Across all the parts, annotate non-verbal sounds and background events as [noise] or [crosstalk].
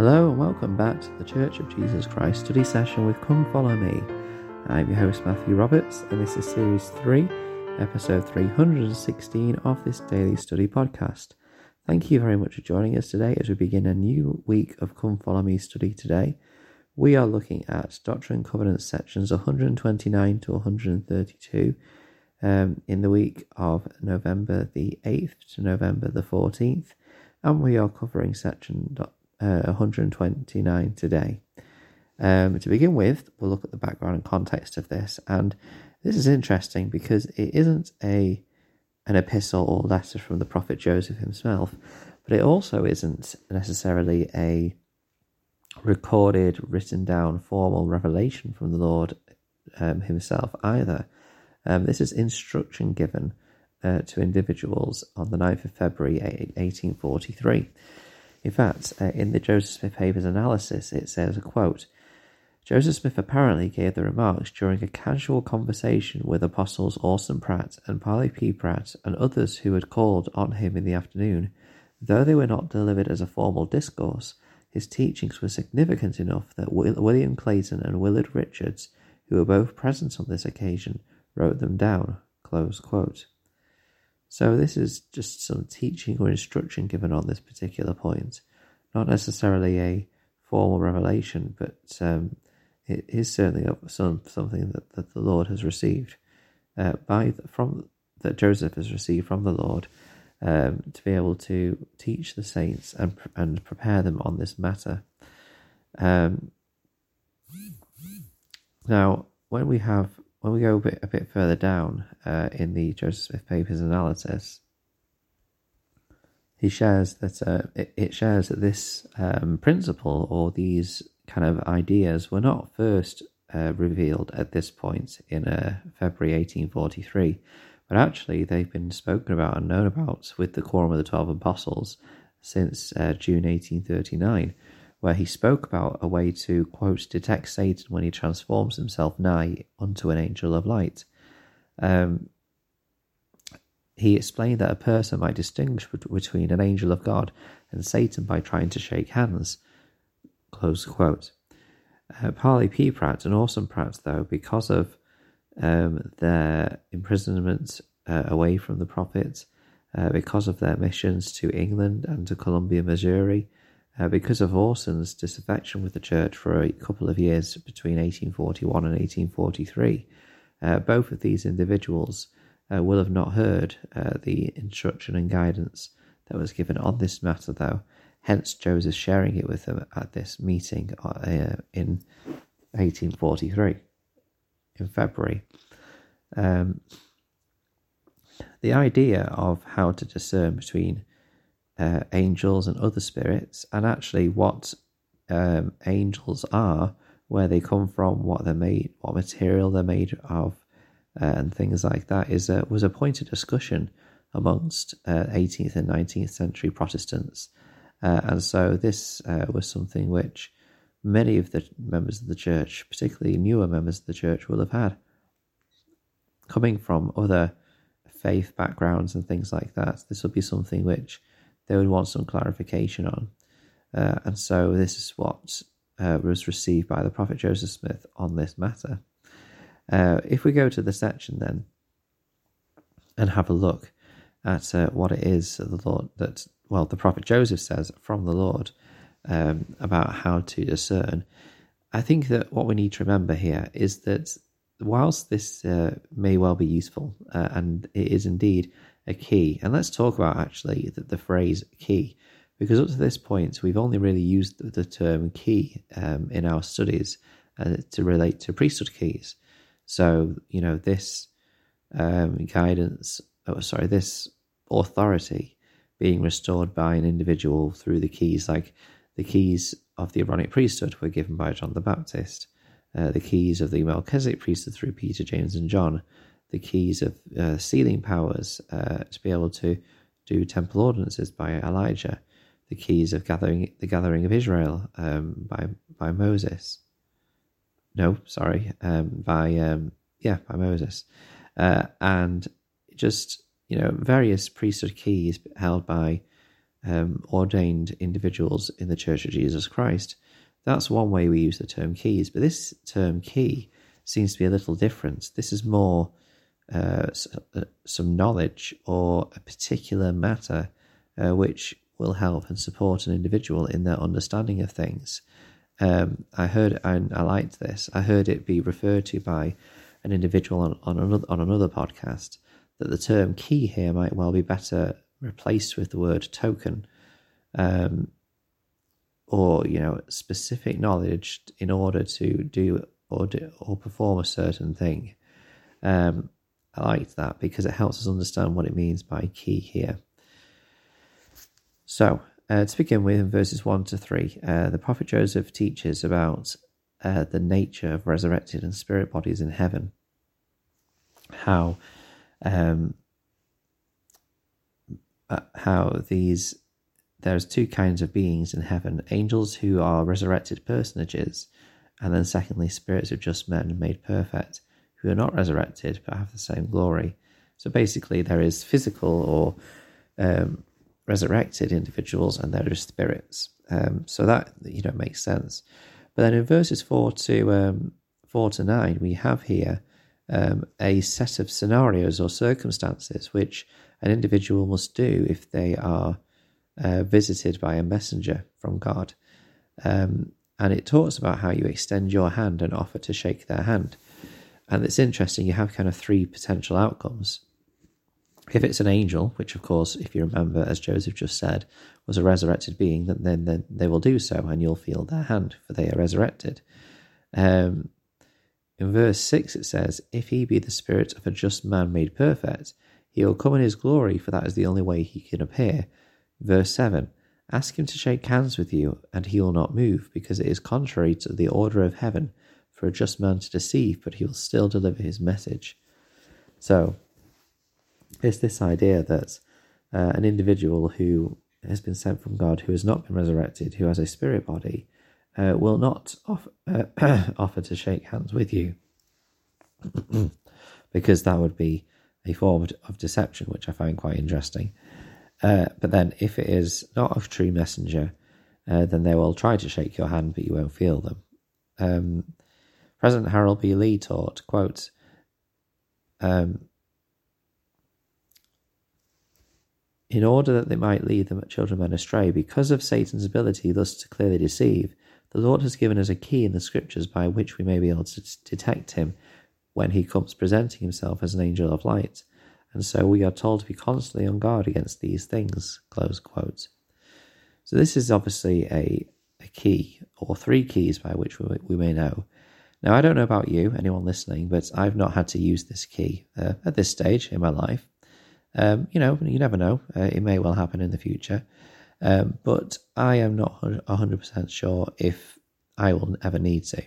Hello and welcome back to the Church of Jesus Christ study session with Come Follow Me. I'm your host Matthew Roberts, and this is Series 3, Episode 316 of this daily study podcast. Thank you very much for joining us today as we begin a new week of Come Follow Me study today. We are looking at Doctrine and Covenants sections 129 to 132 um, in the week of November the 8th to November the 14th, and we are covering section uh, 129 today. Um, to begin with, we'll look at the background and context of this, and this is interesting because it isn't a an epistle or letter from the prophet Joseph himself, but it also isn't necessarily a recorded, written down, formal revelation from the Lord um, himself either. Um, this is instruction given uh, to individuals on the 9th of February 1843. In fact, uh, in the Joseph Smith Papers analysis, it says, quote, Joseph Smith apparently gave the remarks during a casual conversation with Apostles Orson Pratt and Parley P. Pratt and others who had called on him in the afternoon. Though they were not delivered as a formal discourse, his teachings were significant enough that William Clayton and Willard Richards, who were both present on this occasion, wrote them down. So this is just some teaching or instruction given on this particular point, not necessarily a formal revelation, but um, it is certainly some something that, that the Lord has received uh, by from that Joseph has received from the Lord um, to be able to teach the saints and and prepare them on this matter. Um, now, when we have when we go a bit a bit further down uh, in the Joseph Smith Papers analysis, he shares that uh, it, it, shares that this um, principle or these kind of ideas were not first uh, revealed at this point in uh, February 1843, but actually they've been spoken about and known about with the Quorum of the Twelve Apostles since uh, June 1839, where he spoke about a way to, quote, detect Satan when he transforms himself nigh unto an angel of light. Um, he explained that a person might distinguish between an angel of God and Satan by trying to shake hands. Close quote. Uh, Parley P. Pratt and Orson Pratt, though, because of um, their imprisonment uh, away from the prophet, uh, because of their missions to England and to Columbia, Missouri, uh, because of Orson's disaffection with the church for a couple of years between 1841 and 1843, uh, both of these individuals uh, will have not heard the instruction and guidance that was given on this matter, though Hence, Joseph sharing it with them at this meeting uh, in 1843, in February. Um, the idea of how to discern between uh, angels and other spirits, and actually what um, angels are, where they come from, what they're made, what material they're made of, uh, and things like that, is was a point of discussion amongst 18th uh, and 19th century Protestants uh, and so this uh, was something which many of the members of the church, particularly newer members of the church, will have had. Coming from other faith backgrounds and things like that, this will be something which they would want some clarification on. Uh, and so this is what uh, was received by the prophet Joseph Smith on this matter. Uh, if we go to the section then and have a look at uh, what it is the Lord that well, the prophet Joseph says from the Lord um, about how to discern. I think that what we need to remember here is that whilst this uh, may well be useful, uh, and it is indeed a key, and let's talk about actually the, the phrase key, because up to this point we've only really used the, the term key um, in our studies uh, to relate to priesthood keys. So, you know, this um, guidance, oh, sorry, this authority being restored by an individual through the keys, like the keys of the Aaronic priesthood were given by John the Baptist, uh, the keys of the Melchizedek priesthood through Peter, James, and John, the keys of uh, sealing powers uh, to be able to do temple ordinances by Elijah, the keys of gathering the gathering of Israel um, by by Moses. No, sorry, um, by um, yeah, by Moses, uh, and just you know, various priesthood keys held by um, ordained individuals in the Church of Jesus Christ. That's one way we use the term keys, but this term key seems to be a little different. This is more uh, uh, some knowledge or a particular matter uh, which will help and support an individual in their understanding of things. Um, I heard, and I liked this. I heard it be referred to by an individual on, on another on another podcast that the term key here might well be better replaced with the word token, um, or you know specific knowledge in order to do or do, or perform a certain thing. Um, I liked that because it helps us understand what it means by key here. So, uh, to begin with, in verses 1 to 3, uh, the prophet Joseph teaches about uh, the nature of resurrected and spirit bodies in heaven. How um, uh, how these there's two kinds of beings in heaven angels who are resurrected personages and then secondly spirits of just men made perfect who are not resurrected but have the same glory. So basically, there is physical or um, resurrected individuals, and there are spirits. Um, so that you know makes sense. But then in verses four to um, four to nine, we have here um, a set of scenarios or circumstances which an individual must do if they are uh, visited by a messenger from God. Um, and it talks about how you extend your hand and offer to shake their hand. And it's interesting, you have kind of three potential outcomes. If it's an angel, which of course, if you remember, as Joseph just said, was a resurrected being, then, then, then they will do so and you'll feel their hand, for they are resurrected. Um, in verse 6 it says, If he be the spirit of a just man made perfect, he will come in his glory, for that is the only way he can appear. Verse 7 Ask him to shake hands with you, and he will not move, because it is contrary to the order of heaven for a just man to deceive, but he will still deliver his message. So, it's this idea that uh, an individual who has been sent from God, who has not been resurrected, who has a spirit body, uh, will not offer, uh, [clears throat] offer to shake hands with you, [clears throat] because that would be a form of deception, which I find quite interesting. Uh, but then, if it is not a true messenger, uh, then they will try to shake your hand, but you won't feel them. Um, President Harold B. Lee taught, quote, um, in order that they might lead the children men astray, because of Satan's ability thus to clearly deceive, the Lord has given us a key in the scriptures by which we may be able to detect him when he comes presenting himself as an angel of light. And so we are told to be constantly on guard against these things. Close quote. So this is obviously a, a key, or three keys by which we, we may know now, I don't know about you, anyone listening, but I've not had to use this key uh, at this stage in my life. Um, you know, you never know. Uh, it may well happen in the future. Um, but I am not 100% sure if I will ever need to.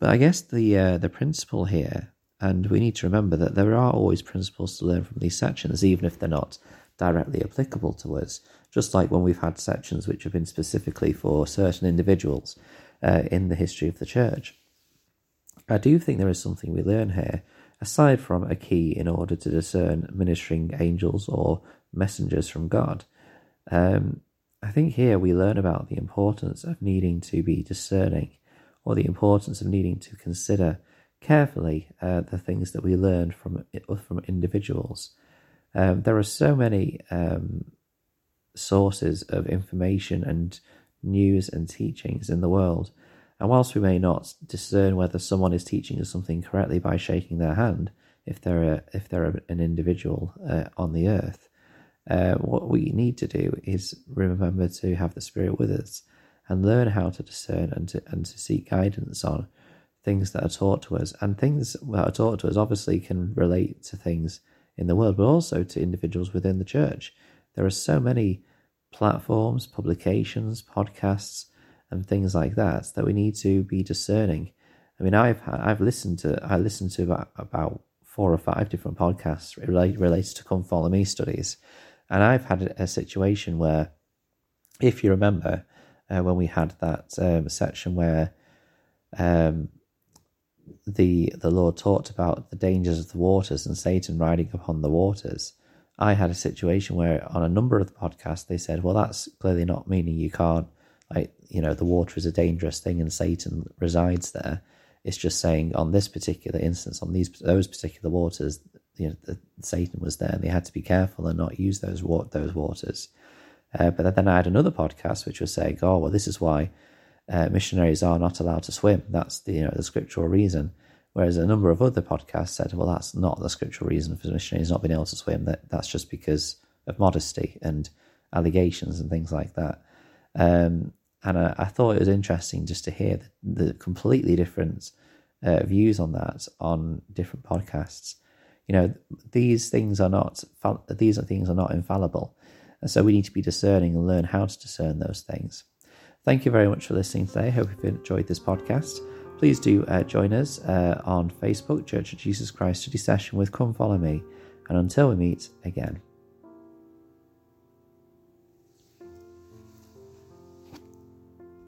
But I guess the uh, the principle here, and we need to remember that there are always principles to learn from these sections, even if they're not directly applicable to us. Just like when we've had sections which have been specifically for certain individuals uh, in the history of the church. I do think there is something we learn here, aside from a key in order to discern ministering angels or messengers from God. Um, I think here we learn about the importance of needing to be discerning, or the importance of needing to consider carefully uh, the things that we learn from from individuals. Um, there are so many um, sources of information and news and teachings in the world and whilst we may not discern whether someone is teaching us something correctly by shaking their hand, if they're a, if they're an individual uh, on the earth, uh, what we need to do is remember to have the Spirit with us and learn how to discern and to and to seek guidance on things that are taught to us. And things that are taught to us obviously can relate to things in the world, but also to individuals within the church. There are so many platforms, publications, podcasts and things like that that we need to be discerning. I mean, I've I've listened to I listened to about, about four or five different podcasts related related to Come Follow Me studies, and I've had a situation where, if you remember, uh, when we had that um, section where um, the the Lord talked about the dangers of the waters and Satan riding upon the waters, I had a situation where on a number of the podcasts they said, well, that's clearly not meaning you can't, like, you know, the water is a dangerous thing and Satan resides there. It's just saying on this particular instance, on these those particular waters, you know, the, Satan was there and they had to be careful and not use those those waters. Uh, but then I had another podcast which was saying, oh, well, this is why uh, missionaries are not allowed to swim. That's the, you know, the scriptural reason. Whereas a number of other podcasts said, well, that's not the scriptural reason for missionaries not being able to swim. That that's just because of modesty and allegations and things like that. Um, and I, I, thought it was interesting just to hear the, the completely different uh, views on that on different podcasts. You know, these things are not these things are not infallible, and so we need to be discerning and learn how to discern those things. Thank you very much for listening today. Hope you've enjoyed this podcast please do uh, join us uh, on Facebook, Church of Jesus Christ Study Session with Come Follow Me. And until we meet again.